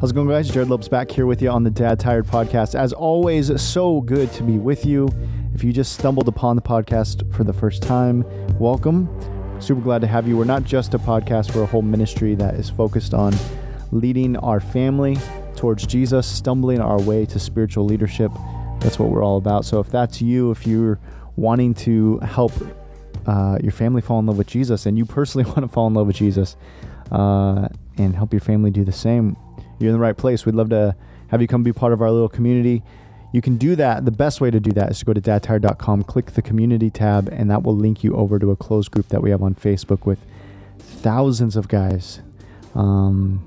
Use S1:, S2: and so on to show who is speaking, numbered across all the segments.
S1: How's it going, guys? Jerrad Lopes back here with you on the Dad Tired podcast. As always, so good to be with you. If you just stumbled upon the podcast for the first time, welcome. Super glad to have you. We're not just a podcast, we're a whole ministry that is focused on leading our family towards Jesus, stumbling our way to spiritual leadership. That's what we're all about. So if that's you, if you're wanting to help uh, your family fall in love with Jesus and you personally want to fall in love with Jesus uh, and help your family do the same, you're in the right place. We'd love to have you come be part of our little community. You can do that. The best way to do that is to go to dadtired.com, click the community tab, and that will link you over to a closed group that we have on Facebook with thousands of guys um,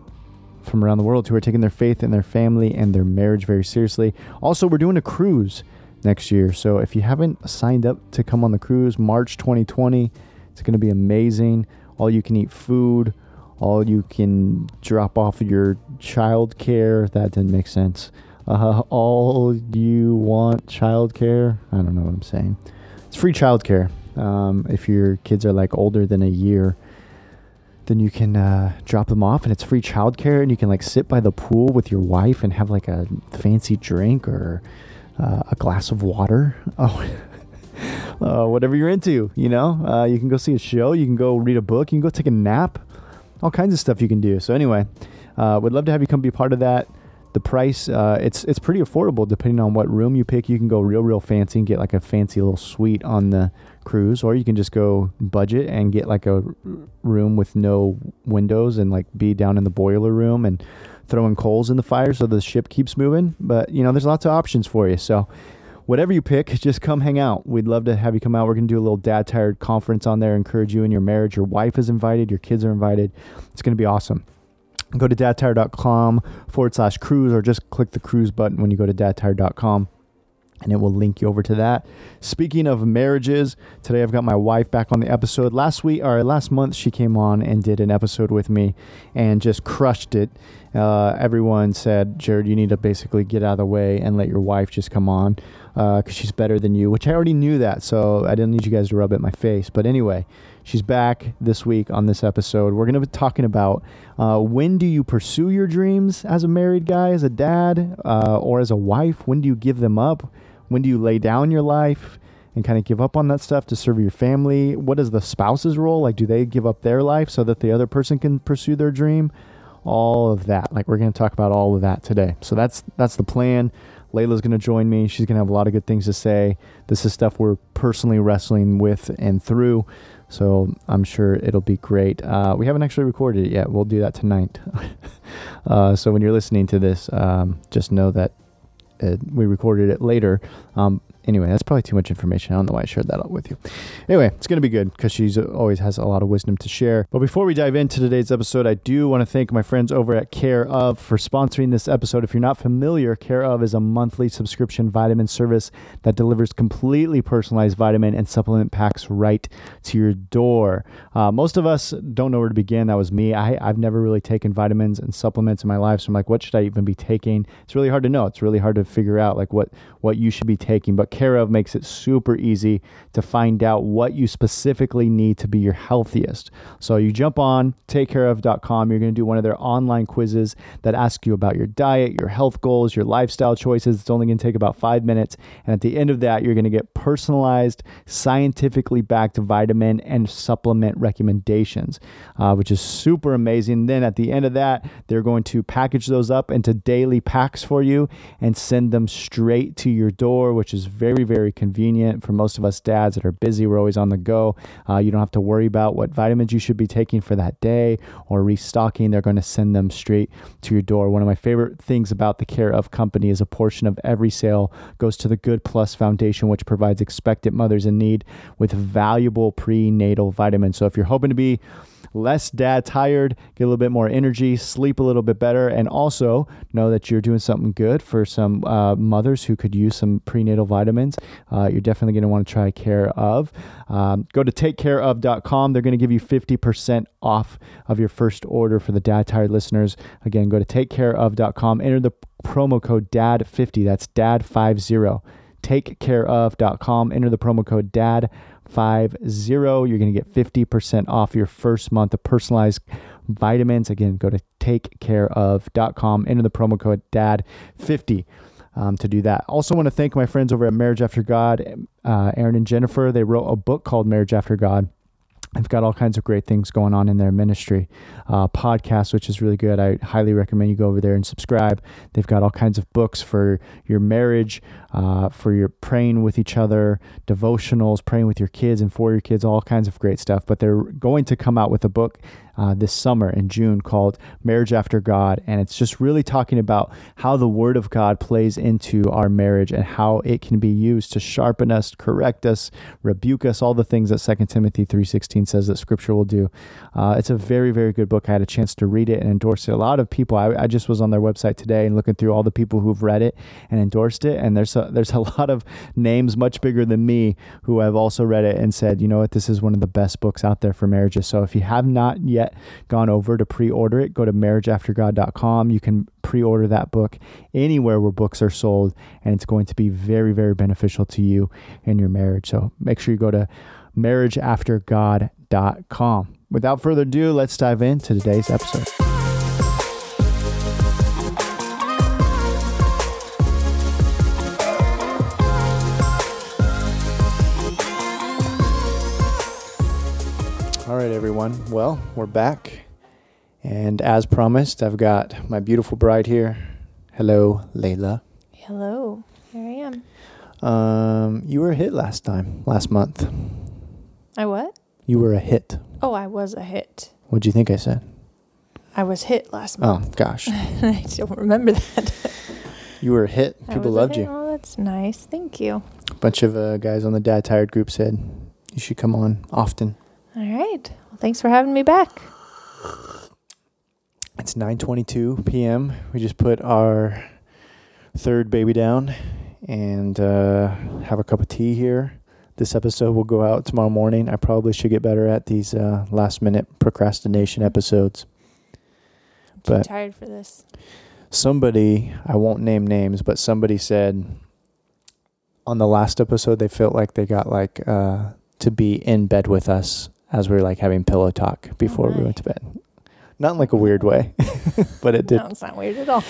S1: from around the world who are taking their faith and their family and their marriage very seriously. Also, we're doing a cruise next year. So if you haven't signed up to come on the cruise, March 2020, it's going to be amazing. All you can eat food, all you can drop off your child care. That didn't make sense. Uh, all you want child care. I don't know what I'm saying. It's free child care. Um, if your kids are like older than a year, then you can uh, drop them off and it's free child care and you can like sit by the pool with your wife and have like a fancy drink or uh, a glass of water. Oh, uh, whatever you're into, you know. Uh, you can go see a show. You can go read a book. You can go take a nap. All kinds of stuff you can do. So anyway, uh, would love to have you come be part of that. The price, uh, it's it's pretty affordable depending on what room you pick. You can go real real fancy and get like a fancy little suite on the cruise, or you can just go budget and get like a room with no windows and like be down in the boiler room and throwing coals in the fire so the ship keeps moving. But you know, there's lots of options for you. So whatever you pick, just come hang out. We'd love to have you come out. We're going to do a little dad tired conference on there, encourage you in your marriage. Your wife is invited, your kids are invited. It's going to be awesome. Go to dadtired.com forward slash cruise or just click the cruise button when you go to dadtired.com and it will link you over to that. Speaking of marriages, today I've got my wife back on the episode. Last week or last month, she came on and did an episode with me and just crushed it. Uh, everyone said, Jerrad, you need to basically get out of the way and let your wife just come on because uh, she's better than you, which I already knew that. So I didn't need you guys to rub it in my face. But anyway, she's back this week on this episode. We're going to be talking about uh, when do you pursue your dreams as a married guy, as a dad, uh, or as a wife? When do you give them up? When do you lay down your life? and kind of give up on that stuff to serve your family? What is the spouse's role? Like, do they give up their life so that the other person can pursue their dream? All of that. Like, we're going to talk about all of that today. So that's that's the plan. Leila's going to join me. She's going to have a lot of good things to say. This is stuff we're personally wrestling with and through. So I'm sure it'll be great. Uh, we haven't actually recorded it yet. We'll do that tonight. uh, so when you're listening to this, um, just know that it, we recorded it later. Um, anyway, that's probably too much information. I don't know why I shared that out with you. Anyway, it's going to be good because she always has a lot of wisdom to share. But before we dive into today's episode, I do want to thank my friends over at Care of for sponsoring this episode. If you're not familiar, Care of is a monthly subscription vitamin service that delivers completely personalized vitamin and supplement packs right to your door. Uh, most of us don't know where to begin. That was me. I, I've never really taken vitamins and supplements in my life, so I'm like, what should I even be taking? It's really hard to know. It's really hard to figure out like what what you should be taking. But Care of makes it super easy to find out what you specifically need to be your healthiest. So you jump on takecareof.com. You're going to do one of their online quizzes that ask you about your diet, your health goals, your lifestyle choices. It's only going to take about five minutes. And at the end of that, you're going to get personalized, scientifically backed vitamin and supplement recommendations, uh, which is super amazing. Then at the end of that, they're going to package those up into daily packs for you and send them straight to your door, which is very, very convenient for most of us dads that are busy. We're always on the go. Uh, you don't have to worry about what vitamins you should be taking for that day or restocking. They're going to send them straight to your door. One of my favorite things about the Care of company is a portion of every sale goes to the Good Plus Foundation, which provides expectant mothers in need with valuable prenatal vitamins. So if you're hoping to be less dad tired, get a little bit more energy, sleep a little bit better, and also know that you're doing something good for some uh, mothers who could use some prenatal vitamins. Uh, you're definitely going to want to try Care of. Um, go to takecareof.com. They're going to give you 50% off of your first order for the dad tired listeners. Again, go to takecareof.com. Enter the promo code DAD50. That's DAD50 takecareof.com. Enter the promo code DAD50. You're going to get 50% off your first month of personalized vitamins. Again, go to takecareof.com, enter the promo code DAD50 um, to do that. Also, want to thank my friends over at Marriage After God, uh, Aaron and Jennifer. They wrote a book called Marriage After God. They've got all kinds of great things going on in their ministry. Uh, podcast, which is really good. I highly recommend you go over there and subscribe. They've got all kinds of books for your marriage, uh, for your praying with each other, devotionals, praying with your kids and for your kids, all kinds of great stuff. But they're going to come out with a book uh, this summer in June called Marriage After God. And it's just really talking about how the Word of God plays into our marriage and how it can be used to sharpen us, correct us, rebuke us, all the things that 2 Timothy 3.16 says that Scripture will do. Uh, it's a very, very good book. I had a chance to read it and endorse it. A lot of people, I, I just was on their website today and looking through all the people who've read it and endorsed it. And there's a, there's a lot of names much bigger than me who have also read it and said, you know what, this is one of the best books out there for marriages. So if you have not yet gone over to pre-order it, go to marriageaftergod.com. You can pre-order that book anywhere where books are sold, and it's going to be very, very beneficial to you in your marriage. So make sure you go to marriageaftergod.com. Without further ado, let's dive into today's episode. All right, everyone. Well, we're back. And as promised, I've got my beautiful bride here. Hello, Leila.
S2: Hello. Here I am.
S1: Um, you were hit last time, last month.
S2: I what?
S1: You were a hit.
S2: Oh, I was a hit.
S1: What'd you think I said?
S2: I was hit last
S1: Oh, gosh.
S2: I don't remember that.
S1: You were a hit.
S2: I
S1: People
S2: was a
S1: loved
S2: hit.
S1: you.
S2: Oh, that's nice. Thank you.
S1: A bunch of uh, guys on the Dad Tired group said you should come on often.
S2: All right. Well, thanks for having me back.
S1: It's 9:22 p.m. We just put our third baby down and uh, have a cup of tea here. This episode will go out tomorrow morning. I probably should get better at these uh, last minute procrastination episodes.
S2: I'm too
S1: But-
S2: tired for this.
S1: Somebody, I won't name names, but somebody said on the last episode they felt like they got like uh, to be in bed with us as we were like having pillow talk before we went to bed. Not in like a weird way, but it did
S2: No, it's not weird at all.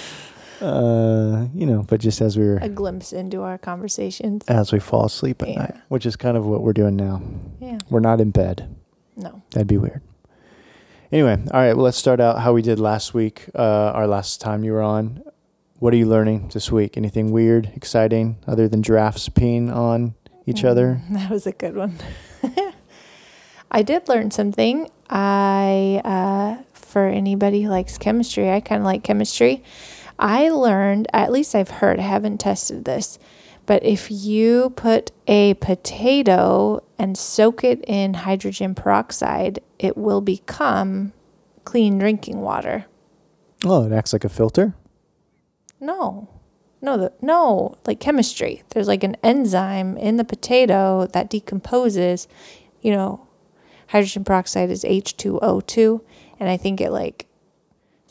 S1: Uh, you know, but just as we were
S2: A glimpse into our conversations.
S1: as we fall asleep at
S2: Yeah.
S1: night, which is kind of what we're doing now.
S2: Yeah.
S1: We're not in bed.
S2: No.
S1: That'd be weird. Anyway, all right. Well, let's start out how we did last week. Uh, our last time you were on. What are you learning this week? Anything weird, exciting, other than giraffes peeing on each other?
S2: Mm, That was a good one. I did learn something. I, uh, for anybody who likes chemistry, I kind of like chemistry. I learned, at least I've heard, I haven't tested this, but if you put a potato and soak it in hydrogen peroxide, it will become clean drinking water.
S1: Oh, it acts like a filter.
S2: No. No, the, no, like chemistry. There's like an enzyme in the potato that decomposes, you know, hydrogen peroxide is H2O2 and I think it like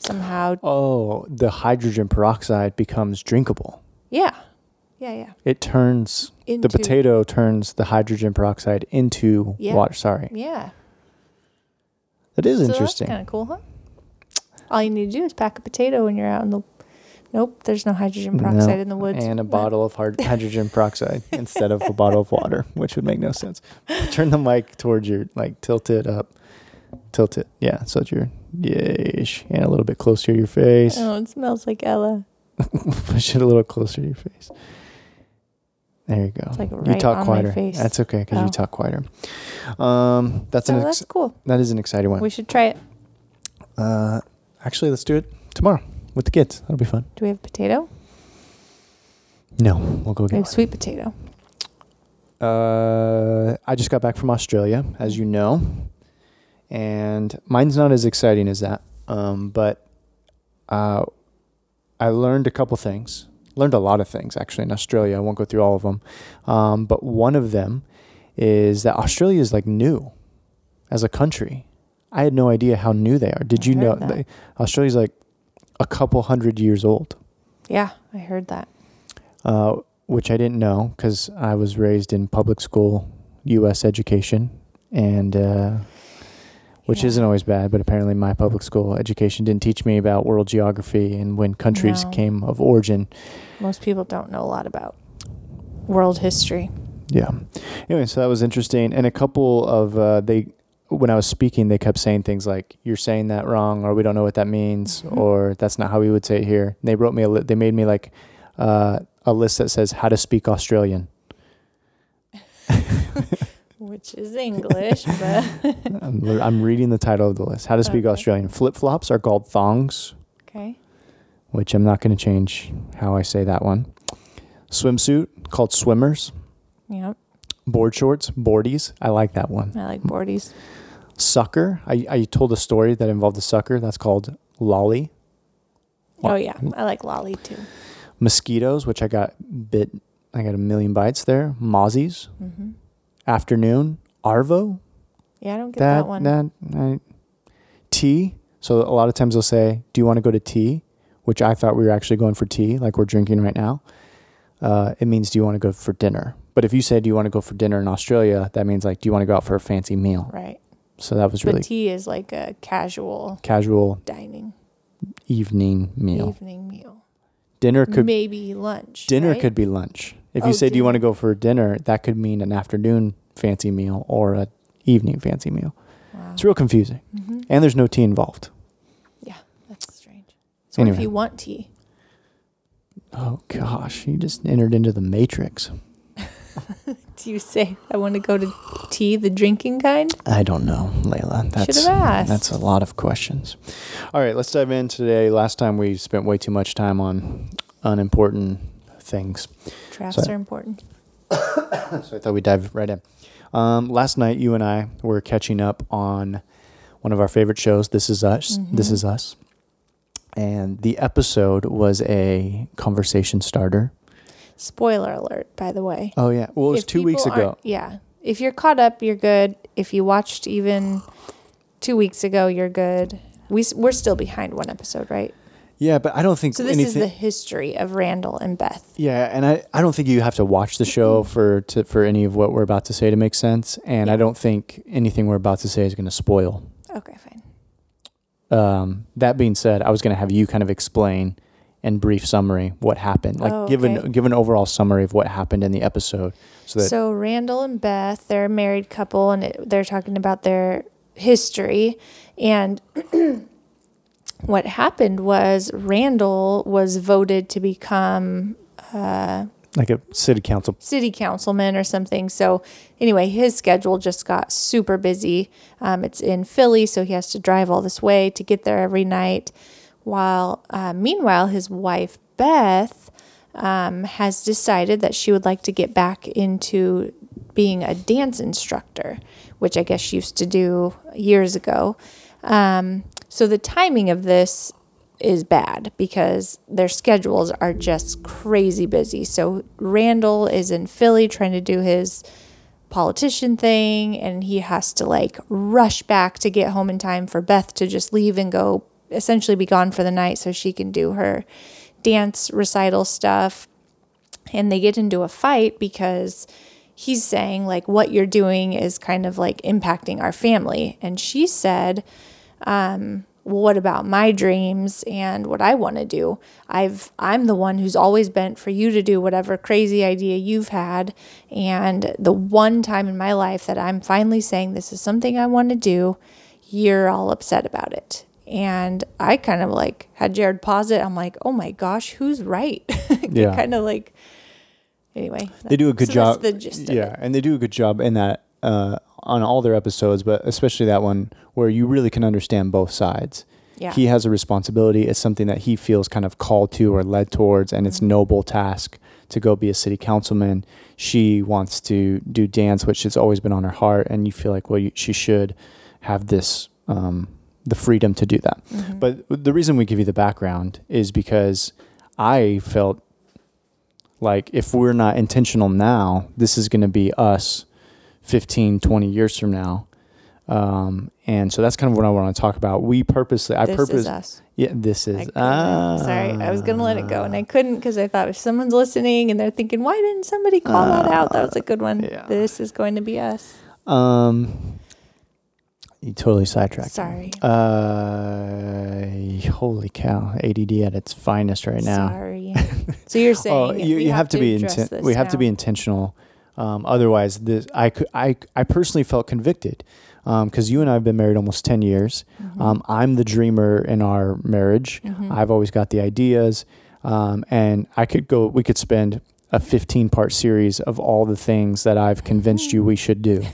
S2: somehow
S1: Oh, the hydrogen peroxide becomes drinkable.
S2: yeah. Yeah, yeah.
S1: It turns
S2: Into
S1: the potato turns the hydrogen peroxide into
S2: Yeah.
S1: water. Sorry,
S2: Yeah.
S1: that is
S2: So
S1: interesting.
S2: that's kind of cool, huh? All you need to do is pack a potato when you're out in the Nope, there's no hydrogen peroxide
S1: No,
S2: in the woods.
S1: and a bottle of hard hydrogen peroxide instead of a bottle of water, which would make no sense. Turn the mic towards your like tilt it up, tilt it, yeah, so that you're yish, and a little bit closer to your face.
S2: Oh, it smells like Ella.
S1: Push it a little closer to your face. There you go.
S2: It's like
S1: you talk quieter.
S2: face.
S1: That's okay because you
S2: Oh.
S1: talk quieter. Um, that's
S2: Oh,
S1: an
S2: that's cool.
S1: that is an exciting one.
S2: We should try it.
S1: Uh, actually, let's do it tomorrow with the kids. That'll be fun.
S2: Do we have potato?
S1: No, we'll go
S2: We
S1: get
S2: have sweet potato.
S1: Uh, I just got back from Australia, as you know, and mine's not as exciting as that. Um, but uh, I learned a couple things. Learned a lot of things actually in Australia. I won't go through all of them, um, but one of them is that Australia is like new as a country. I had no idea how new they are. Did
S2: I
S1: you know
S2: that.
S1: Australia's like a couple hundred years old?
S2: Yeah, I heard that.
S1: uh, which I didn't know because I was raised in public school, U.S. education, and uh, which
S2: Yeah.
S1: isn't always bad. But apparently, my public school education didn't teach me about world geography and when countries
S2: No.
S1: came of origin.
S2: Most people don't know a lot about world history.
S1: Yeah. Anyway, so that was interesting, and a couple of uh, they when I was speaking, they kept saying things like "You're saying that wrong," or "We don't know what that means,"
S2: Mhm.
S1: or "That's not how we would say it here." And they wrote me a li- they made me like uh, a list that says how to speak Australian.
S2: Which is English, but
S1: I'm, I'm reading the title of the list. How to speak
S2: Okay.
S1: Australian. Flip flops are called thongs,
S2: okay.
S1: which I'm not going to change how I say that one. Swimsuit called swimmers.
S2: Yep.
S1: Board shorts, boardies. I like that one.
S2: I like boardies.
S1: Sucker. I, I told a story that involved a sucker. That's called lolly.
S2: Oh yeah, I like lolly too.
S1: Mosquitoes, which I got bit. I got a million bites there. Mozzies.
S2: hmm
S1: Afternoon. Arvo.
S2: Yeah, I don't get that,
S1: That
S2: one.
S1: that I, tea. So a lot of times they'll say, "Do you want to go to tea?" Which I thought we were actually going for tea, like we're drinking right now. Uh, it means, "Do you want to go for dinner?" But if you say, "Do you want to go for dinner in Australia?" That means like, "Do you want to go out for a fancy meal?"
S2: right.
S1: So that was
S2: But
S1: really But
S2: tea is like a casual
S1: casual
S2: dining
S1: evening meal.
S2: evening meal.
S1: Dinner could
S2: Maybe lunch.
S1: dinner
S2: right?
S1: could be lunch. If
S2: Oh,
S1: you say, "Do you want to go for dinner?" That could mean an afternoon fancy meal or a evening fancy meal.
S2: Wow.
S1: It's real confusing,
S2: hmm
S1: and there's no tea involved.
S2: Yeah, that's strange. So what if you want tea?
S1: Oh gosh, you just entered into the matrix.
S2: Do you say I want to go to tea, the drinking kind?
S1: I don't know, Leila. That's
S2: Should have asked.
S1: that's a lot of questions. All right, let's dive in today. Last time we spent way too much time on unimportant things,
S2: Drafts
S1: So-
S2: are important.
S1: so I thought we'd dive right in. Um, last night, you and I were catching up on one of our favorite shows, This Is Us. This
S2: Mhm.
S1: Is Us, and the episode was a conversation starter.
S2: Spoiler alert, by the way.
S1: Oh yeah, well it was
S2: If
S1: two weeks ago.
S2: Yeah. If you're caught up, you're good. If you watched even two weeks ago, you're good. We, we're still behind one episode, right?
S1: Yeah, but I don't think
S2: So this
S1: anything.
S2: is the history of Randall and Beth.
S1: Yeah, and I, I don't think you have to watch the show for to, for any of what we're about to say to make sense. And I don't think anything we're about to say is going to spoil.
S2: Okay, fine.
S1: Um, that being said, I was going to have you kind of explain in brief summary what happened, like
S2: Oh,
S1: give an give an overall summary of what happened in the episode, so that
S2: So Randall and Beth, they're a married couple, and it, they're talking about their history. And what happened was Randall was voted to become uh,
S1: like a city council.
S2: city councilman or something. So anyway, his schedule just got super busy. Um, it's in Philly, so he has to drive all this way to get there every night. While uh, meanwhile, his wife Beth um, has decided that she would like to get back into being a dance instructor, which I guess she used to do years ago. Um, so the timing of this is bad because their schedules are just crazy busy. So Randall is in Philly trying to do his politician thing and he has to like rush back to get home in time for Beth to just leave and go essentially be gone for the night so she can do her dance recital stuff. And they get into a fight because he's saying like what you're doing is kind of like impacting our family and she said um, well, what about my dreams and what I want to do? I've I'm the one who's always bent for you to do whatever crazy idea you've had, and the one time in my life that I'm finally saying this is something I want to do, you're all upset about it. And I kind of like had Jerrad pause it. I'm like, oh my gosh, who's right?
S1: Yeah.
S2: kind of like. Anyway,
S1: They do a good
S2: so
S1: job.
S2: That's the gist of
S1: yeah, and they do a good job in that uh, on all their episodes, but especially that one where you really can understand both sides.
S2: Yeah.
S1: He has a responsibility. It's something that he feels kind of called to or led towards, and
S2: Mm-hmm.
S1: it's noble task to go be a city councilman. She wants to do dance, which has always been on her heart, and you feel like, well, you, she should have this um, the freedom to do that.
S2: Mhm.
S1: But the reason we give you the background is because I felt like if we're not intentional now, this is going to be us 15, 20 years from now. Um, and so that's kind of what I want to talk about. We purposely, I
S2: this
S1: purpose,
S2: is us.
S1: yeah, this is, ah,
S2: Sorry, I was gonna let it go, and I couldn't because I thought if someone's listening and they're thinking, "Why didn't somebody call that out?" That was a good one.
S1: yeah.
S2: This is going to be us.
S1: Um, you totally sidetracked.
S2: Sorry.
S1: Uh, holy cow! ADD at its finest right now.
S2: Sorry. so you're saying
S1: Oh, you, you have, to be inten- we have to be intentional. Um, otherwise, this I could I I personally felt convicted because you and I have been married almost ten years.
S2: Mm-hmm.
S1: Um, I'm the dreamer in our marriage. I've always got the ideas, um, and I could go. We could spend a 15 part series of all the things that I've convinced you we should do.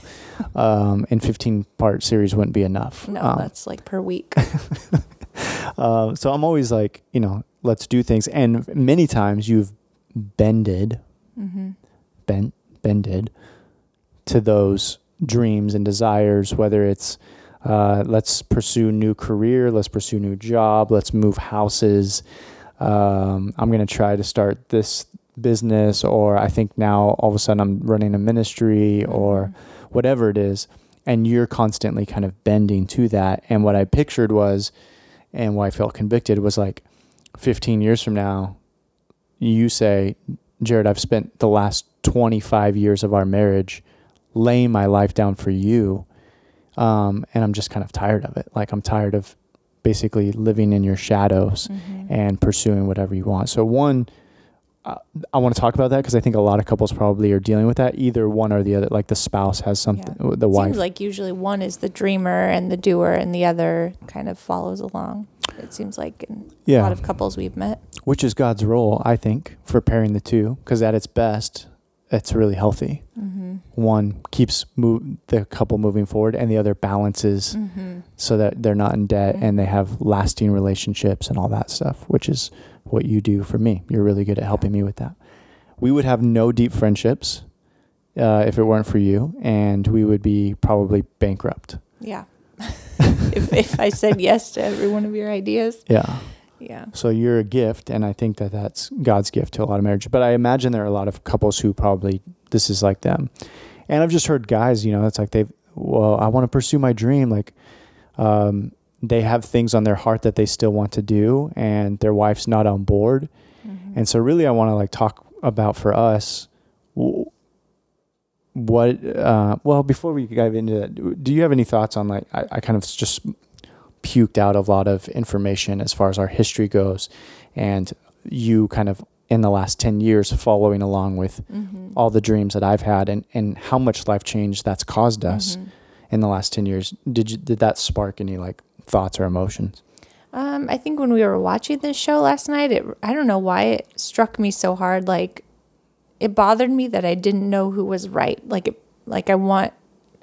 S1: Um, and 15 part series wouldn't be enough.
S2: No,
S1: Um,
S2: that's like per week.
S1: uh, so I'm always like, you know, let's do things. And many times you've bended,
S2: Mm-hmm.
S1: bent, bended to those dreams and desires, whether it's uh, let's pursue new career, let's pursue new job, let's move houses. Um, I'm going to try to start this business, or I think now all of a sudden I'm running a ministry, or whatever it is. And you're constantly kind of bending to that. And what I pictured was, and why I felt convicted was like 15 years from now, you say, Jerrad, I've spent the last 25 years of our marriage laying my life down for you. Um, and I'm just kind of tired of it. Like, I'm tired of basically living in your shadows
S2: Mm-hmm.
S1: and pursuing whatever you want. So, one, uh, I want to talk about that because I think a lot of couples probably are dealing with that. Either one or the other. Like, the spouse has something, the wife.
S2: Seems like usually one is the dreamer and the doer, and the other kind of follows along. It seems like in a lot of couples we've met.
S1: which is God's role, I think, for pairing the two. Because at its best, it's really healthy.
S2: Mm-hmm.
S1: One keeps move, the couple moving forward, and the other balances
S2: Mm-hmm.
S1: so that they're not in debt and they have lasting relationships and all that stuff, which is what you do for me. You're really good at helping me with that. We would have no deep friendships uh, if it weren't for you, and we would be probably bankrupt.
S2: Yeah. if, if I said yes to every one of your ideas.
S1: Yeah.
S2: Yeah.
S1: So you're a gift, and I think that that's God's gift to a lot of marriage. But I imagine there are a lot of couples who probably this is like them. And I've just heard guys, you know, it's like they've, well, I want to pursue my dream. Like, um, they have things on their heart that they still want to do, and their wife's not on board.
S2: Mm-hmm.
S1: And so, really, I want to like talk about for us what. Uh, well, before we dive into that, do you have any thoughts on like I, I kind of just puked out a lot of information as far as our history goes, and you kind of in the last ten years following along with
S2: Mm-hmm.
S1: all the dreams that I've had and and how much life change that's caused us
S2: Mhm.
S1: in the last ten years. Did you did that spark any like thoughts or emotions?
S2: Um, I think when we were watching this show last night, it I don't know why it struck me so hard. Like it bothered me that I didn't know who was right. Like it, like I want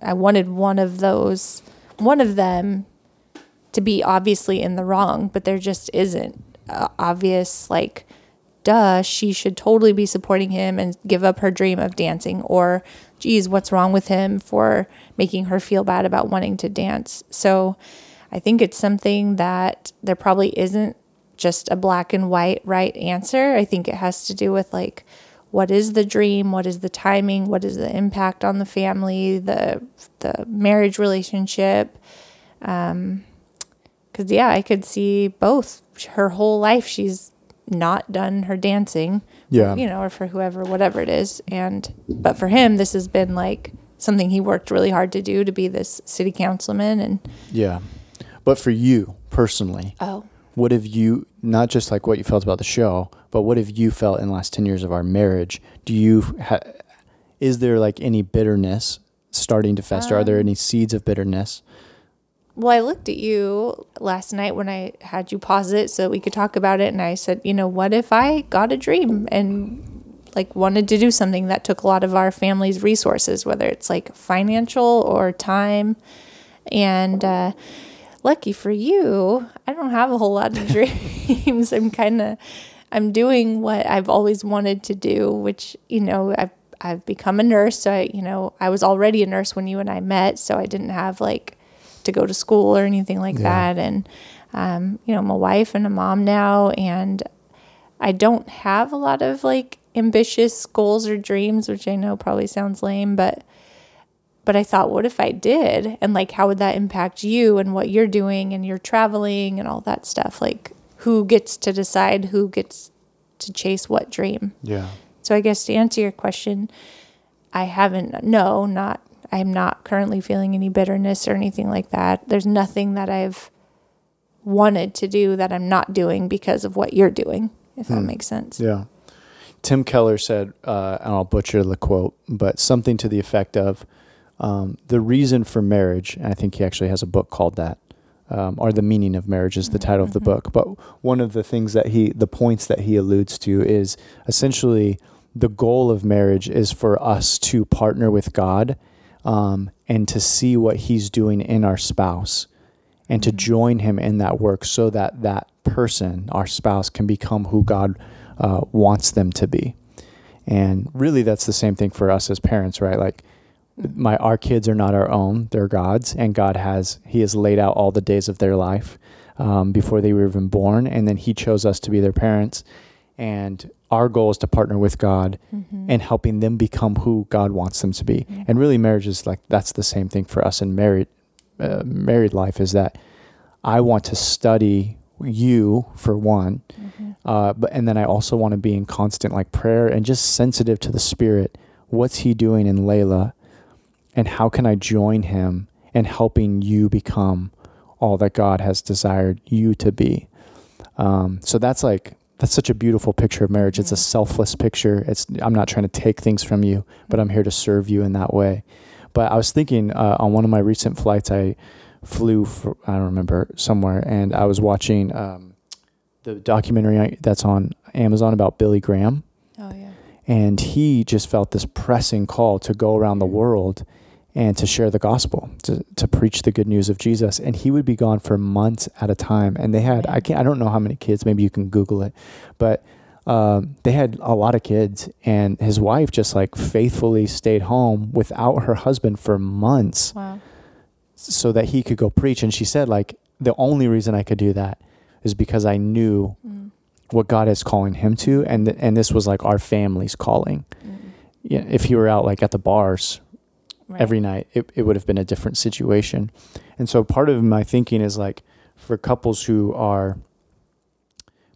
S2: I wanted one of those one of them to be obviously in the wrong, but there just isn't uh, obvious like duh, she should totally be supporting him and give up her dream of dancing or geez, what's wrong with him for making her feel bad about wanting to dance. So I think it's something that there probably isn't just a black and white right answer. I think it has to do with like what is the dream, what is the timing, what is the impact on the family, the the marriage relationship. Um cuz yeah, I could see both her whole life she's not done her dancing
S1: Yeah.
S2: you know, or for whoever, whatever it is. And but for him, this has been like something he worked really hard to do to be this city councilman. And
S1: Yeah. But for you personally,
S2: oh,
S1: what have you not just like what you felt about the show, but what have you felt in the last 10 years of our marriage? Do you ha- is there like any bitterness starting to fester? Are there any seeds of bitterness?
S2: well, I looked at you last night when I had you pause it so that we could talk about it, and I said, you know, what if I got a dream and like wanted to do something that took a lot of our family's resources, whether it's like financial or time, and uh, lucky for you, I don't have a whole lot of dreams. I'm kind of I'm doing what I've always wanted to do, which you know I've I've become a nurse. So I you know I was already a nurse when you and I met, so I didn't have like to go to school or anything like
S1: Yeah.
S2: that. And um, you know I'm a wife and a mom now, and I don't have a lot of like ambitious goals or dreams, which I know probably sounds lame, but but I thought, what if I did? And like, how would that impact you and what you're doing and you're traveling and all that stuff? Like, who gets to decide who gets to chase what dream?
S1: Yeah.
S2: So I guess to answer your question, I haven't, no, not, I'm not currently feeling any bitterness or anything like that. There's nothing that I've wanted to do that I'm not doing because of what you're doing, if that makes sense.
S1: Yeah. Tim Keller said, uh, and I'll butcher the quote, but something to the effect of um, the reason for marriage, and I think he actually has a book called that, um, or the meaning of marriage is the title of the book. But one of the things that he, the points that he alludes to is essentially the goal of marriage is for us to partner with God um, and to see what he's doing in our spouse and to join him in that work so that that person, our spouse, can become who God uh, wants them to be. And really, that's the same thing for us as parents, right? Like, my our kids are not our own; they're God's, and God has He has laid out all the days of their life um, before they were even born, and then He chose us to be their parents. And our goal is to partner with God and helping them become who God wants them to be. And really, marriage is like that's the same thing for us in married uh, married life. Is that I want to study you for one, uh, but and then I also want to be in constant like prayer and just sensitive to the Spirit. What's He doing in Leila, and how can I join Him in helping you become all that God has desired you to be? Um, so that's like that's such a beautiful picture of marriage. It's a selfless picture. It's I'm not trying to take things from you, but I'm here to serve you in that way. But I was thinking uh, on one of my recent flights, I flew for, I don't remember somewhere, and I was watching um, the documentary that's on Amazon about Billy Graham,
S2: Oh, yeah.
S1: and he just felt this pressing call to go around the world and to share the gospel, to, to preach the good news of Jesus. And he would be gone for months at a time. And they had I can't I don't know how many kids. Maybe you can Google it, but um, they had a lot of kids, and his wife just like faithfully stayed home without her husband for months
S2: Wow.
S1: so that he could go preach. And she said, like, the only reason I could do that is because I knew
S2: Mm.
S1: what God is calling him to, and th- and this was like our family's calling.
S2: Mm.
S1: Yeah, if he were out like at the bars
S2: Right.
S1: every night, it, it would have been a different situation. And so part of my thinking is like for couples who are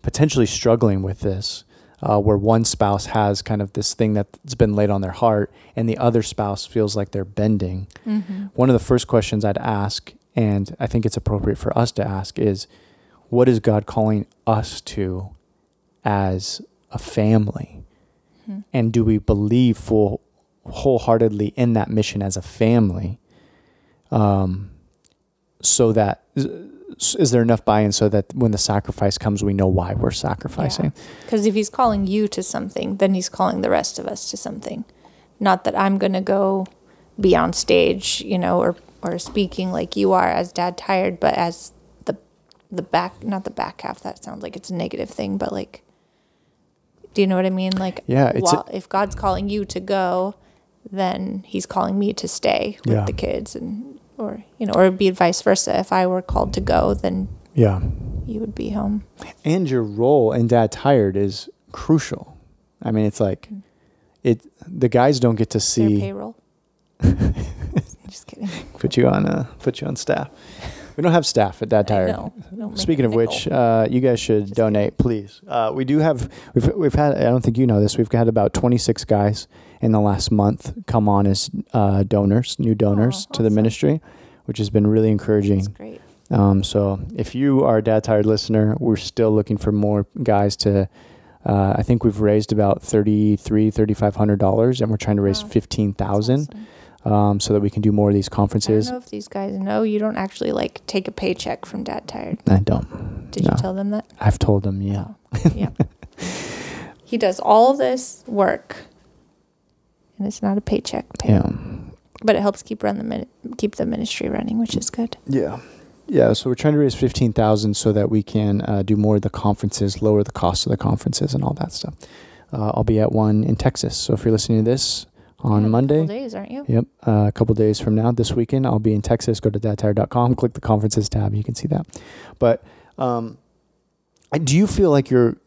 S1: potentially struggling with this, uh, where one spouse has kind of this thing that's been laid on their heart, and the other spouse feels like they're bending
S2: Mm-hmm.
S1: one of the first questions I'd ask, and I think it's appropriate for us to ask, is what is God calling us to as a family?
S2: Hmm.
S1: And do we believe full wholeheartedly in that mission as a family? Um, so that is, there enough buy-in so that when the sacrifice comes, we know why we're sacrificing?
S2: Because if he's calling you to something, then he's calling the rest of us to something. Not that I'm going to go be on stage, you know, or, or speaking like you are as dad tired, but as the the back, not the back half. That sounds like it's a negative thing, but like, do you know what I mean? Like,
S1: Yeah, it's a-
S2: if God's calling you to go, then He's calling me to stay with
S1: Yeah.
S2: the kids, and or you know, or it'd be vice versa. If I were called to go, then
S1: Yeah.
S2: you would be home.
S1: and your role in dad tired is crucial i mean it's like it the guys don't get to
S2: Their
S1: see
S2: payroll. Just kidding.
S1: put you on uh put you on staff we don't have staff at dad tired. Speaking of which uh you guys should
S2: Just
S1: donate please uh we do have we've we've had i don't think you know this we've had about 26 guys in the last month come on as uh donors new donors to the ministry which has been really encouraging
S2: That's great.
S1: Um, so if you are a dad tired listener, we're still looking for more guys to. Uh, I think we've raised about thirty three, thirty five hundred dollars, and we're trying to raise
S2: Wow.
S1: fifteen
S2: awesome.
S1: um, so that we can do more of these
S2: I don't
S1: conferences.
S2: know if these guys know you don't actually like take a paycheck from Dad Tired.
S1: I don't.
S2: Did
S1: No.
S2: you tell them that?
S1: I've told them, yeah,
S2: Oh, yeah. he does all this work, and it's not a paycheck. Pay.
S1: yeah,
S2: But it helps keep run the min- keep the ministry running, which is good.
S1: yeah, yeah. So we're trying to raise fifteen thousand so that we can uh, do more of the conferences, lower the cost of the conferences, and all that stuff. Uh, I'll be at one in Texas. So if you're listening to this on
S2: Yeah, in a
S1: Monday,
S2: couple days, aren't you?
S1: Yep. Uh, a couple days from now, this weekend, I'll be in Texas. Go to dadtire.com, click the conferences tab. You can see that. But um, do you feel like you're?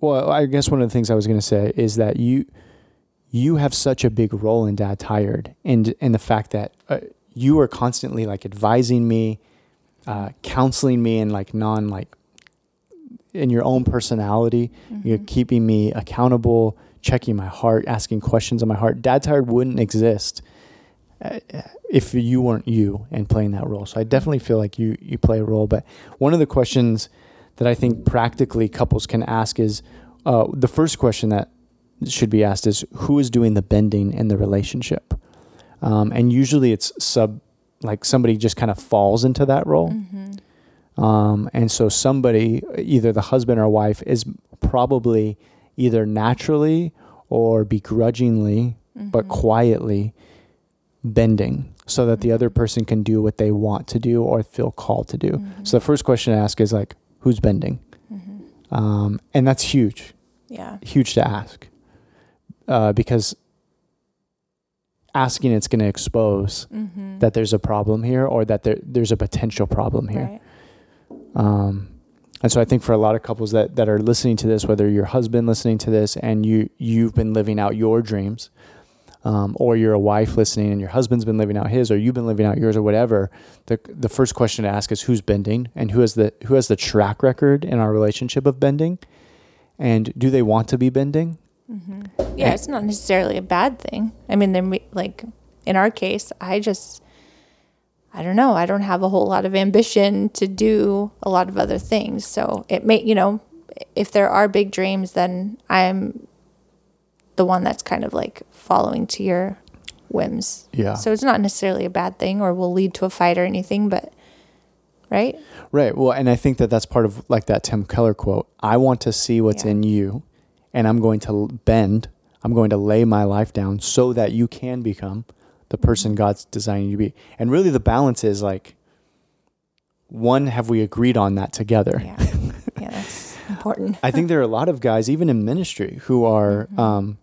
S1: Well, I guess one of the things I was going to say is that you you have such a big role in Dad Tired, and and the fact that uh, you are constantly like advising me, uh, counseling me, and like non like in your own personality. You're
S2: Mhm.
S1: keeping me accountable, checking my heart, asking questions on my heart. Dad Tired wouldn't exist uh, if you weren't you and playing that role. So I definitely feel like you you play a role. But one of the questions that I think practically couples can ask is uh, the first question that should be asked is who is doing the bending in the relationship, um, and usually it's sub like somebody just kind of falls into that role.
S2: Mm-hmm.
S1: Um, and so somebody, either the husband or wife, is probably either naturally or begrudgingly, but
S2: Mhm.
S1: quietly bending so that the other
S2: Mhm.
S1: person can do what they want to do or feel called to do.
S2: Mhm.
S1: So the first question to ask is like, who's bending?
S2: Mhm.
S1: Um, and that's huge,
S2: Yeah.
S1: huge to ask uh, because asking it's going to expose
S2: Mm-hmm.
S1: that there's a problem here or that there, there's a potential problem here.
S2: Right.
S1: Um, and so I think for a lot of couples that, that are listening to this, whether your husband listening to this and you you've been living out your dreams, um, or you're a wife listening and your husband's been living out his, or you've been living out yours, or whatever, the the first question to ask is who's bending and who has the who has the track record in our relationship of bending, and do they want to be bending?
S2: Hmm Yeah, it's not necessarily a bad thing. I mean, then like in our case, I just I don't know. I don't have a whole lot of ambition to do a lot of other things. So it may, you know, if there are big dreams, then I'm the one that's kind of like following to your whims.
S1: Yeah.
S2: So it's not necessarily a bad thing or will lead to a fight or anything, but right?
S1: Right. Well, and I think that that's part of like that Tim Keller quote. I want to see what's
S2: Yeah.
S1: in you, and I'm going to bend. I'm going to lay my life down so that you can become the person God's designing you to be. And really, the balance is like, one, have we agreed on that together?
S2: Yeah. yeah, that's important.
S1: I think there are a lot of guys, even in ministry, who are
S2: Mhm.
S1: um,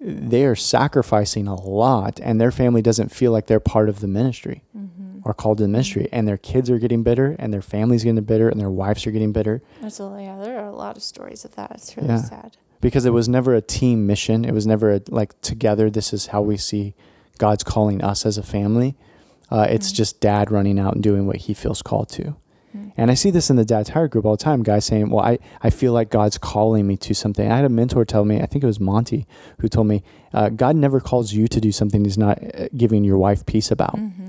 S1: they are sacrificing a lot, and their family doesn't feel like they're part of the ministry
S2: hmm
S1: or called to the ministry, and their kids are getting bitter, and their families getting bitter, and their wives are getting bitter
S2: That's a, yeah, there are a lot of stories of that. It's really
S1: Yeah.
S2: sad.
S1: because it was never a team mission. It was never a, like together. This is how we see God's calling us as a family. Uh, it's
S2: Mhm.
S1: just dad running out and doing what he feels called to.
S2: Mm.
S1: And I see this in the dad tired group all the time. Guys saying, "Well, I, I feel like God's calling me to something." I had a mentor tell me, I think it was Monty, who told me, uh, "God never calls you to do something He's not uh, giving your wife peace about."
S2: Mhm.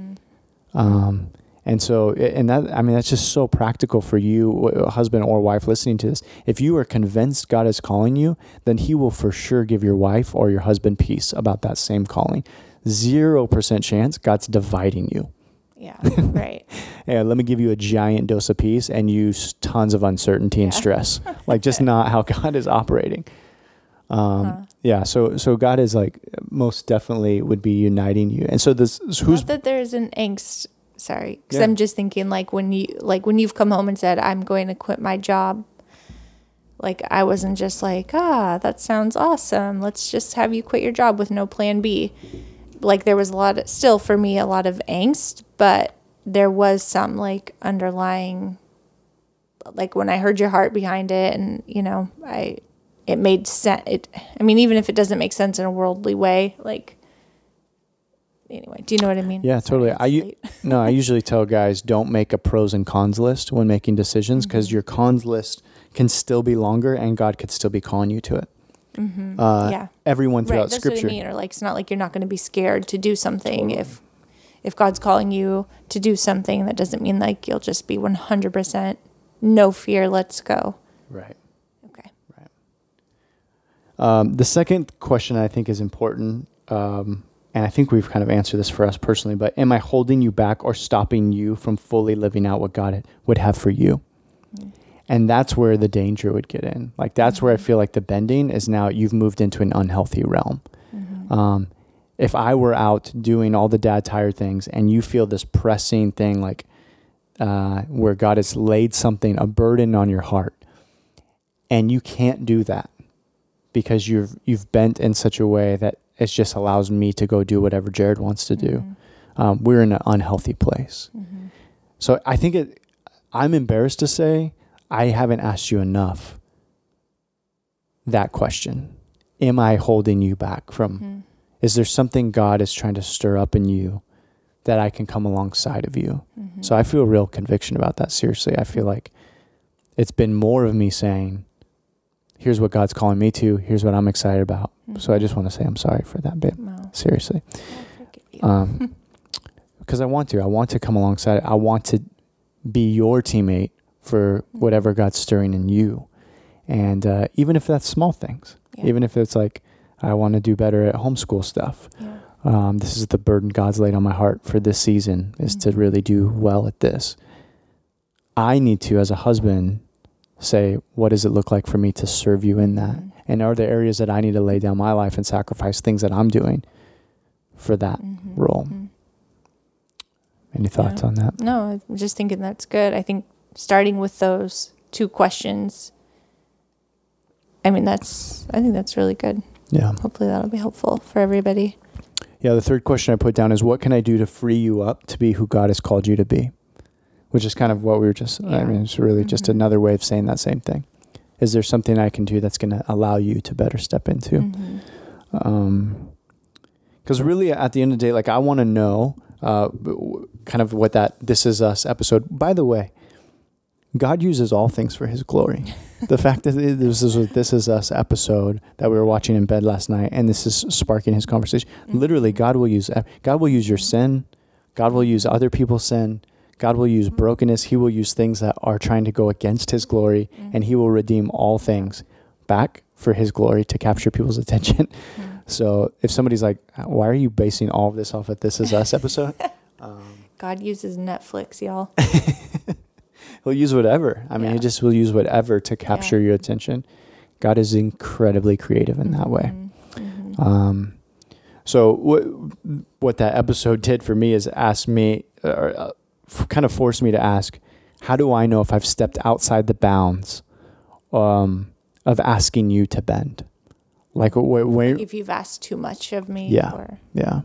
S1: Um, and so, and that, I mean, that's just so practical for you, w- husband or wife listening to this. If you are convinced God is calling you, then He will for sure give your wife or your husband peace about that same calling. Zero percent chance God's dividing you.
S2: Yeah, right.
S1: Yeah, let me give you a giant dose of peace and use tons of uncertainty and
S2: Yeah.
S1: stress. Like, just not how God is operating. Um,
S2: Huh.
S1: Yeah, so so God is like most definitely would be uniting you, and so this who's
S2: Not that there's an angst. Sorry, because
S1: Yeah.
S2: I'm just thinking like when you like when you've come home and said I'm going to quit my job. Like I wasn't just like ah that sounds awesome. Let's just have you quit your job with no plan B. Like there was a lot of, still for me a lot of angst, but there was some like underlying like when I heard your heart behind it and you know I it made sense it I mean even if it doesn't make sense in a worldly way like anyway do you know what I mean
S1: Yeah, totally. I u- no, I usually tell guys don't make a pros and cons list when making decisions because
S2: Mhm.
S1: your cons list can still be longer and God could still be calling you to it.
S2: Mhm.
S1: Uh,
S2: yeah
S1: Everyone
S2: right
S1: throughout
S2: that's
S1: Scripture.
S2: what I mean or like it's not like you're not going to be scared to do something
S1: Totally.
S2: if if God's calling you to do something that doesn't mean like you'll just be 100% no fear let's go
S1: Right. Um, the second question I think is important, um, and I think we've kind of answered this for us personally, but am I holding you back or stopping you from fully living out what God would have for you? And that's where the danger would get in. Like, that's where I
S2: Mhm.
S1: feel like the bending is now you've moved into an unhealthy realm.
S2: Mhm.
S1: Um, if I were out doing all the dad tired things and you feel this pressing thing, like uh, where God has laid something, a burden on your heart, and you can't do that because you've you've bent in such a way that it just allows me to go do whatever Jerrad wants to do.
S2: Mhm.
S1: Um, we're in an unhealthy place.
S2: Mhm.
S1: So I think it. I'm embarrassed to say I haven't asked you enough. That question: Am I holding you back from?
S2: Mhm.
S1: Is there something God is trying to stir up in you that I can come alongside of you?
S2: Mhm.
S1: So I feel real conviction about that. Seriously, I feel like it's been more of me saying, "Here's what God's calling me to. Here's what I'm excited about." So I just want to say I'm sorry for that bit.
S2: Well,
S1: Seriously. Um, because I want to. I want to come alongside. I want to be your teammate for
S2: Mm-hmm.
S1: whatever God's stirring in you, and uh, even if that's small things,
S2: Yeah.
S1: even if it's like I want to do better at homeschool stuff.
S2: yeah.
S1: Um, this is the burden God's laid on my heart for this season is to
S2: Mhm.
S1: really do well at this. I need to, as a husband, say, what does it look like for me to serve you in that?
S2: Mhm.
S1: And are there areas that I need to lay down my life and sacrifice things that I'm doing for that
S2: Mhm.
S1: role?
S2: Mhm.
S1: Any thoughts
S2: Yeah.
S1: on that?
S2: No, I'm just thinking that's good. I think starting with those two questions. I mean, that's. I think that's really good.
S1: Yeah.
S2: Hopefully, that'll be helpful for everybody.
S1: Yeah. The third question I put down is what can I do to free you up to be who God has called you to be? Which is kind of what we were just, I mean, it's really just
S2: Mhm.
S1: another way of saying that same thing. Is there something I can do that's going to allow you to better step into?
S2: Mhm.
S1: Um 'cause because really at the end of the day like i want to know uh kind of what that this is us episode by the way god uses all things for his glory the fact that this is this is us episode that we were watching in bed last night and this is sparking his conversation literally
S2: Mhm.
S1: god will use god will use your sin god will use other people's sin god will use
S2: Mhm.
S1: brokenness he will use things that are trying to go against his glory and he will redeem all things back for his glory to capture people's attention
S2: Mhm.
S1: so if somebody's like, "Why are you basing all of this off of This Is Us episode?" um,
S2: God uses Netflix, y'all.
S1: he'll use whatever. I mean, he just will use whatever to capture your attention. God is incredibly creative in that way.
S2: Mhm. Mhm.
S1: Um, so what what that episode did for me is ask me, uh, f- kind of forced me to ask, how do I know if I've stepped outside the bounds um, of asking you to bend? Like, where, where
S2: if you've asked too much of me,
S1: Yeah.
S2: or
S1: yeah,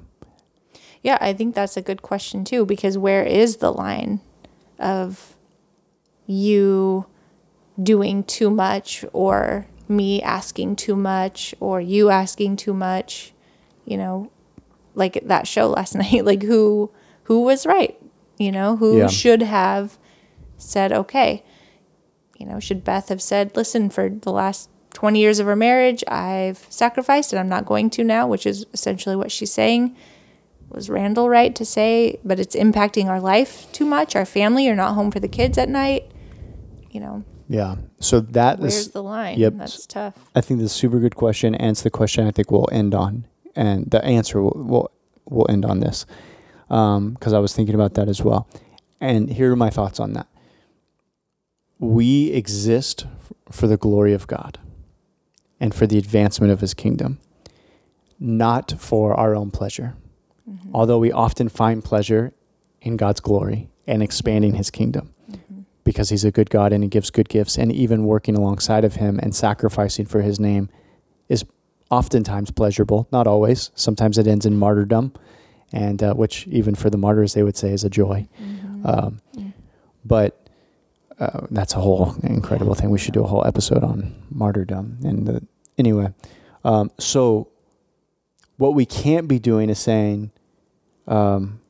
S2: yeah, I think that's a good question too. Because where is the line of you doing too much, or me asking too much, or you asking too much? You know, like that show last night. Like who who was right? You know, who
S1: Yeah.
S2: should have said okay? You know, should Beth have said, "Listen, for the last 20 years of our marriage, I've sacrificed and I'm not going to now," which is essentially what she's saying. Was Randall right to say, but it's impacting our life too much? Our family you're not home for the kids at night. You know,
S1: yeah. So that
S2: where's
S1: is
S2: the line?
S1: yep.
S2: That's tough.
S1: I think a super good question, and it's the question I think we'll end on, and the answer will will, will end on this, because I was thinking about that as well. And here are my thoughts on that. We exist for the glory of God, and for the advancement of His kingdom, not for our own pleasure.
S2: Mhm.
S1: Although we often find pleasure in God's glory and expanding His kingdom
S2: Mhm.
S1: because he's a good God and he gives good gifts, and even working alongside of him and sacrificing for his name is oftentimes pleasurable. Not always. Sometimes it ends in martyrdom, and uh, which even for the martyrs they would say is a joy.
S2: Mhm.
S1: Um,
S2: Mm.
S1: but uh, that's a whole incredible thing. We should do a whole episode on martyrdom. And the, anyway, um, so what we can't be doing is saying, um,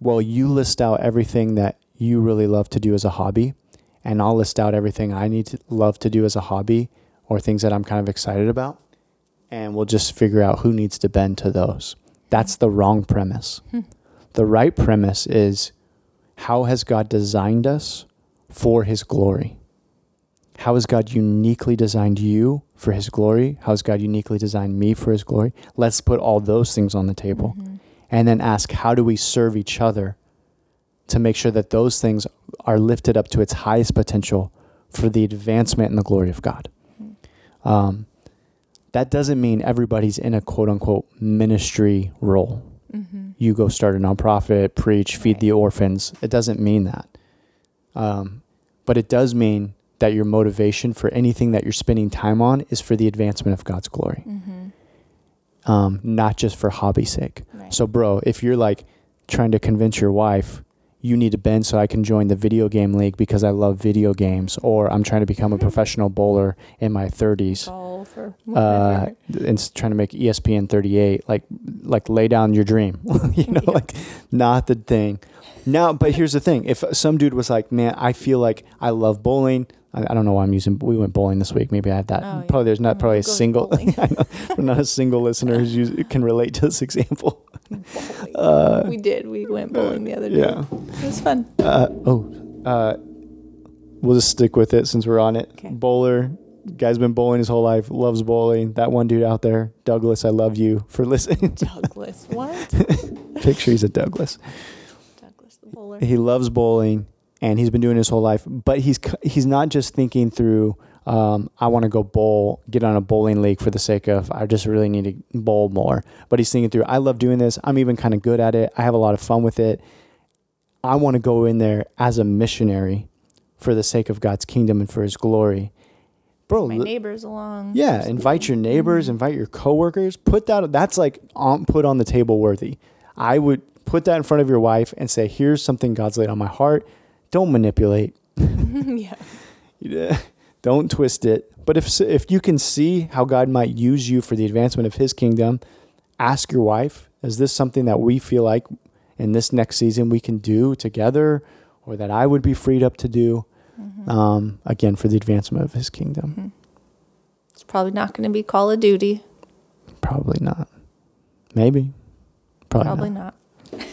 S1: well, you list out everything that you really love to do as a hobby, and I'll list out everything I need to love to do as a hobby or things that I'm kind of excited about, and we'll just figure out who needs to bend to those. That's the wrong premise.
S2: Hmm.
S1: The right premise is how has God designed us for his glory? How has God uniquely designed you for his glory? How has God uniquely designed me for his glory? Let's put all those things on the table
S2: Mhm.
S1: and then ask how do we serve each other to make sure that those things are lifted up to its highest potential for the advancement and the glory of God. Um, that doesn't mean everybody's in a quote unquote ministry role.
S2: Mhm.
S1: You go start a nonprofit, preach, feed
S2: Right.
S1: the orphans. It doesn't mean that. Um, but it does mean that your motivation for anything that you're spending time on is for the advancement of God's glory,
S2: Mhm.
S1: um, not just for hobby's sake.
S2: Right.
S1: So, bro, if you're like trying to convince your wife, you need to bend so I can join the video game league because I love video games, or I'm trying to become a professional bowler in my 30s,
S2: golf or
S1: uh, and trying to make ESPN 38, like, like lay down your dream, you know,
S2: Yeah.
S1: like not the thing. Now, but here's the thing: if some dude was like, "Man, I feel like I love bowling," I, I don't know why I'm using. We went bowling this week. Maybe I had that.
S2: Oh, yeah.
S1: Probably there's not probably a single. know, not a single listener who's use, can relate to this example. Uh,
S2: we did. We went bowling the other day.
S1: yeah.
S2: It was fun.
S1: Uh, oh, uh, we'll just stick with it since we're on it.
S2: Okay.
S1: Bowler, guy's been bowling his whole life, loves bowling. That one dude out there, Douglas, I love you for listening.
S2: Douglas. What?
S1: Picture he's a Douglas.
S2: Douglas the bowler.
S1: He loves bowling, and he's been doing his whole life. But he's he's not just thinking through. Um, I want to go bowl, get on a bowling league for the sake of I just really need to bowl more. But he's thinking through. I love doing this. I'm even kind of good at it. I have a lot of fun with it. I want to go in there as a missionary for the sake of God's kingdom and for His glory, bro.
S2: My neighbors along.
S1: yeah, invite your neighbors, mm-hmm. invite your coworkers. Put that. That's like on, put on the table worthy. I would put that in front of your wife and say, "Here's something God's laid on my heart. Don't manipulate.
S2: yeah.
S1: Yeah. Don't twist it. But if if you can see how God might use you for the advancement of His kingdom, ask your wife: Is this something that we feel like in this next season we can do together, or that I would be freed up to do?
S2: Mm-hmm.
S1: Um, again, for the advancement of His kingdom.
S2: It's probably not going to be Call of Duty.
S1: Probably not. Maybe. Probably,
S2: Probably
S1: not.
S2: not.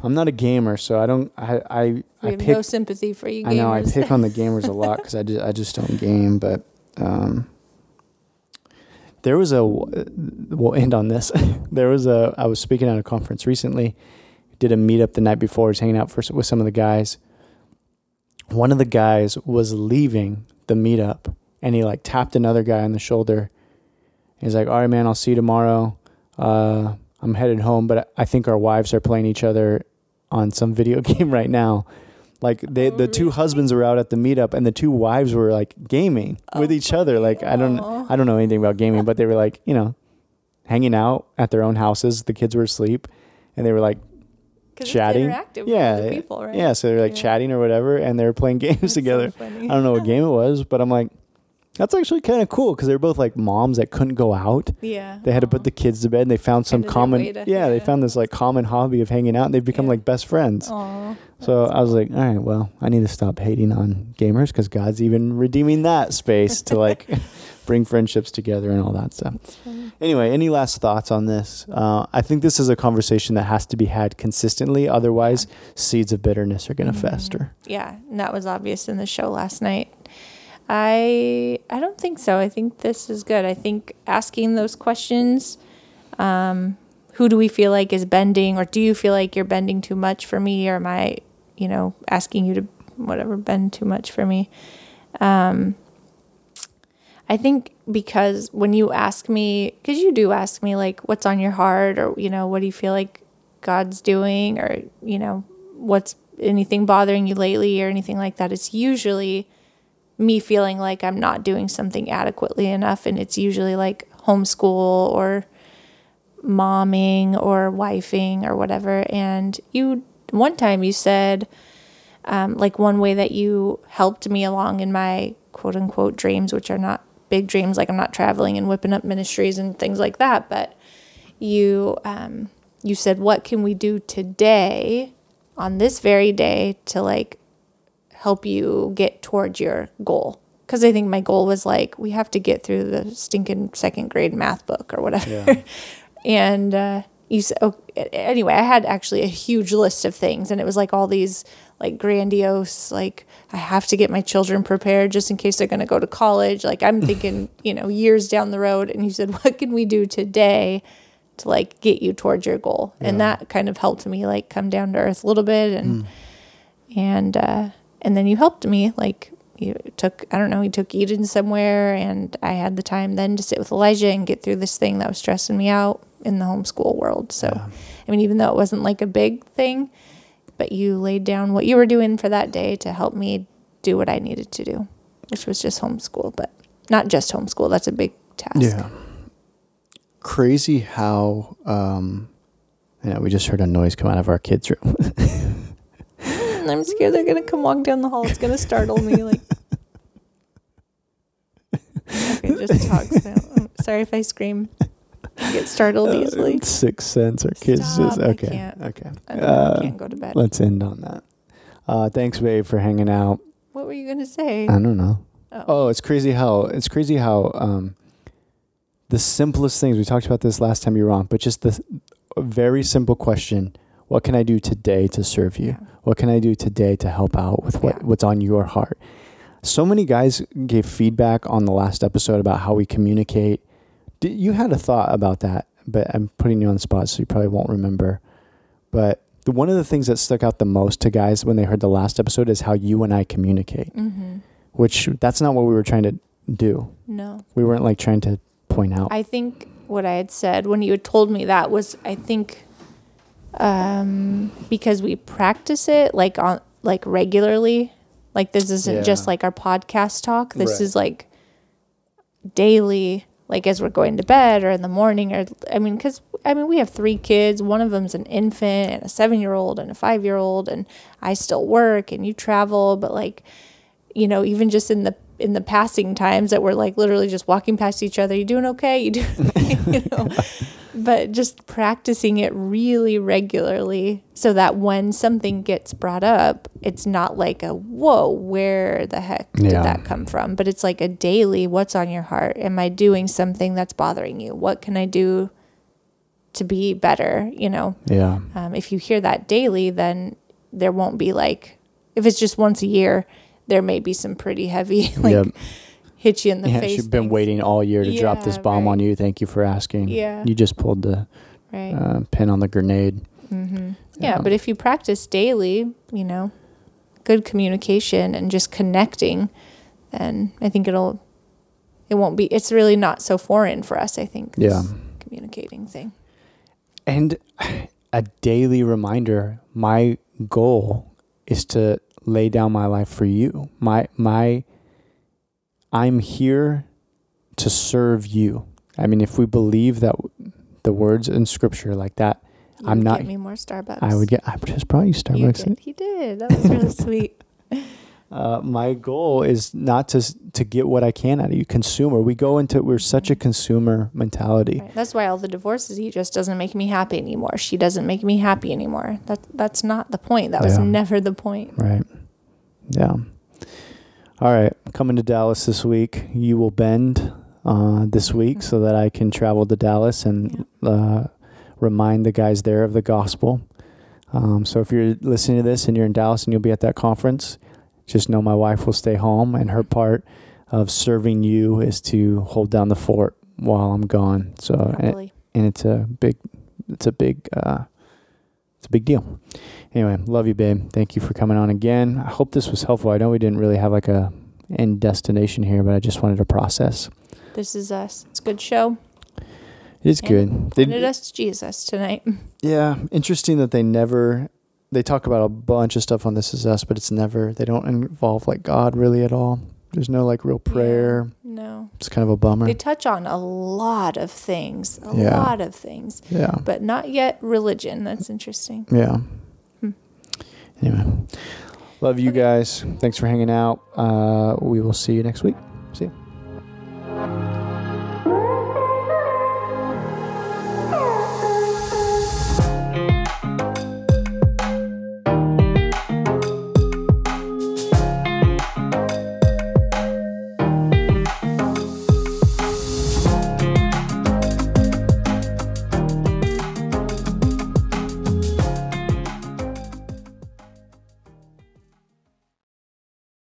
S1: I'm not a gamer, so I don't. I I,
S2: We
S1: I
S2: have
S1: pick.
S2: no sympathy for you gamers.
S1: I know I pick on the gamers a lot because I just I just don't game. But um, there was a. We'll end on this. there was a. I was speaking at a conference recently. Did a meetup the night before. I was hanging out for, with some of the guys. One of the guys was leaving the meetup, and he like tapped another guy on the shoulder. He's like, "All right, man, I'll see you tomorrow. Uh, I'm headed home, but I think our wives are playing each other on some video game right now." Like they,
S2: Oh,
S1: the two husbands were out at the meetup, and the two wives were like gaming with
S2: Oh,
S1: each other. Like I don't, I don't know anything about gaming, but they were like, you know, hanging out at their own houses. The kids were asleep, and they were like, chatting. yeah,
S2: people, right?
S1: yeah. So they're like
S2: Yeah.
S1: chatting or whatever, and they're playing games
S2: That's so
S1: together.
S2: funny.
S1: I don't know what game it was, but I'm like, that's actually kind of cool because they're both like moms that couldn't go out.
S2: Yeah.
S1: They had to put the kids to bed. And they found some common,
S2: to-
S1: yeah, They found this like common hobby of hanging out. and They've become
S2: Yeah.
S1: like best friends.
S2: Aw,
S1: So
S2: that's
S1: I was like, all right, well, I need to stop hating on gamers because God's even redeeming that space to like bring friendships together and all that stuff. Anyway, any last thoughts on this? Uh, I think this is a conversation that has to be had consistently. Otherwise, seeds of bitterness are going to
S2: Mhm.
S1: fester.
S2: Yeah, and that was obvious in the show last night. I I don't think so. I think this is good. I think asking those questions, um, who do we feel like is bending, or do you feel like you're bending too much for me, or am I, you know, asking you to whatever bend too much for me? Um, I think because when you ask me, because you do ask me like, what's on your heart, or you know, what do you feel like God's doing, or you know, what's anything bothering you lately, or anything like that. It's usually me feeling like I'm not doing something adequately enough, and it's usually like homeschool or momming or wifing or whatever. And you, one time you said, um, like one way that you helped me along in my quote unquote dreams, which are not big dreams, like I'm not traveling and whipping up ministries and things like that, but you, um, you said, what can we do today on this very day to like help you get towards your goal? Because I think my goal was like, we have to get through the stinking second grade math book or whatever.
S1: Yeah.
S2: and uh, you said, oh, anyway, I had actually a huge list of things, and it was like all these like grandiose, like I have to get my children prepared just in case they're going to go to college. Like I'm thinking, you know, years down the road. And you said, what can we do today to like get you towards your goal? And that kind of helped me like come down to earth a little bit, and and uh, and then you helped me like. You took, I don't know, you took Eden somewhere, and I had the time then to sit with Elijah and get through this thing that was stressing me out in the homeschool world. So,
S1: Yeah.
S2: I mean, even though it wasn't like a big thing, but you laid down what you were doing for that day to help me do what I needed to do, which was just homeschool, but not just homeschool. That's a big task.
S1: Yeah. Crazy how um yeah, we just heard a noise come out of our kids' room.
S2: I'm scared they're going to come walk down the hall. It's going to startle me. Like, okay, just talk. So, I'm sorry if I scream. I get startled easily.
S1: Uh, Sixth sense, our kids just
S2: Stop, I
S1: okay.
S2: can't.
S1: Okay.
S2: I, don't
S1: Uh,
S2: I can't go to bed.
S1: let's end on that. Uh thanks, babe, for hanging out.
S2: What were you going to say?
S1: I don't know.
S2: Oh.
S1: Oh, it's crazy how it's crazy how um the simplest things we talked about this last time you were on, but just the a very simple question. What can I do today to serve you?
S2: Yeah.
S1: What can I do today to help out with what,
S2: Yeah.
S1: what's on your heart? So many guys gave feedback on the last episode about how we communicate. You had a thought about that, but I'm putting you on the spot, so you probably won't remember. But the, one of the things that stuck out the most to guys when they heard the last episode is how you and I communicate,
S2: Mm-hmm.
S1: which that's not what we were trying to do.
S2: No.
S1: We weren't like trying to point out.
S2: I think what I had said when you had told me that was I think um, because we practice it like on like regularly. Like this isn't
S1: Yeah.
S2: just like our podcast talk. This
S1: Right.
S2: is like daily, like as we're going to bed or in the morning or I mean, because I mean we have three kids. One of them's an infant and a seven year old and a five year old, and I still work and you travel, but like you know, even just in the in the passing times that we're like literally just walking past each other, you doing okay? You do, you know. But just practicing it really regularly so that when something gets brought up, it's not like a whoa, where the heck did
S1: Yeah.
S2: that come from? But it's like a daily, what's on your heart? Am I doing something that's bothering you? What can I do to be better? You know,
S1: yeah.
S2: um, if you hear that daily, then there won't be like, if it's just once a year, there may be some pretty heavy, like
S1: Yep.
S2: Hit you in the
S1: yeah,
S2: face.
S1: she's been
S2: things.
S1: waiting all year to drop this bomb
S2: right.
S1: on you. Thank you for asking.
S2: Yeah.
S1: You just pulled the
S2: Right.
S1: uh, pin on the grenade.
S2: hmm Yeah,
S1: Yeah.
S2: but if you practice daily, you know, good communication and just connecting, then I think it'll, it won't be, it's really not so foreign for us, I think. this
S1: Yeah.
S2: Communicating thing.
S1: And a daily reminder my goal is to lay down my life for you. My my I'm here to serve you. I mean if we believe that the words in scripture like that,
S2: You
S1: I'm not-
S2: Get me more Starbucks.
S1: I would get I just brought you
S2: You
S1: Starbucks.
S2: did. He did. That was really sweet.
S1: Uh, my goal is not to to get what I can out of you, consumer. We go into we're such a consumer mentality.
S2: Right. That's why all the divorces. He just doesn't make me happy anymore. She doesn't make me happy anymore. That that's not the point. That was
S1: Yeah.
S2: never the point.
S1: Right. Yeah. All right. Coming to Dallas this week. You will bend uh, this week so that I can travel to Dallas and uh, remind the guys there of the gospel. Um, so if you're listening to this and you're in Dallas and you'll be at that conference, just know my wife will stay home and her part of serving you is to hold down the fort while I'm gone. So and,
S2: Happily.
S1: and it's a big it's a big uh it's a big deal anyway love you babe thank you for coming on again i hope this was helpful i know we didn't really have like a end destination here but i just wanted to process
S2: This is us. It's a good show.
S1: it's
S2: Yeah.
S1: good They-
S2: Pointed us to Jesus tonight.
S1: yeah interesting that they never they talk about a bunch of stuff on this is us but it's never they don't involve like god really at all there's no like real prayer
S2: No.
S1: it's kind of a bummer
S2: They touch on a lot of things. A
S1: Yeah.
S2: lot of things.
S1: yeah
S2: But not yet religion. That's interesting.
S1: Yeah.
S2: Hmm.
S1: Anyway, love you
S2: Okay.
S1: guys. Thanks for hanging out. Uh, we will see you next week. See you.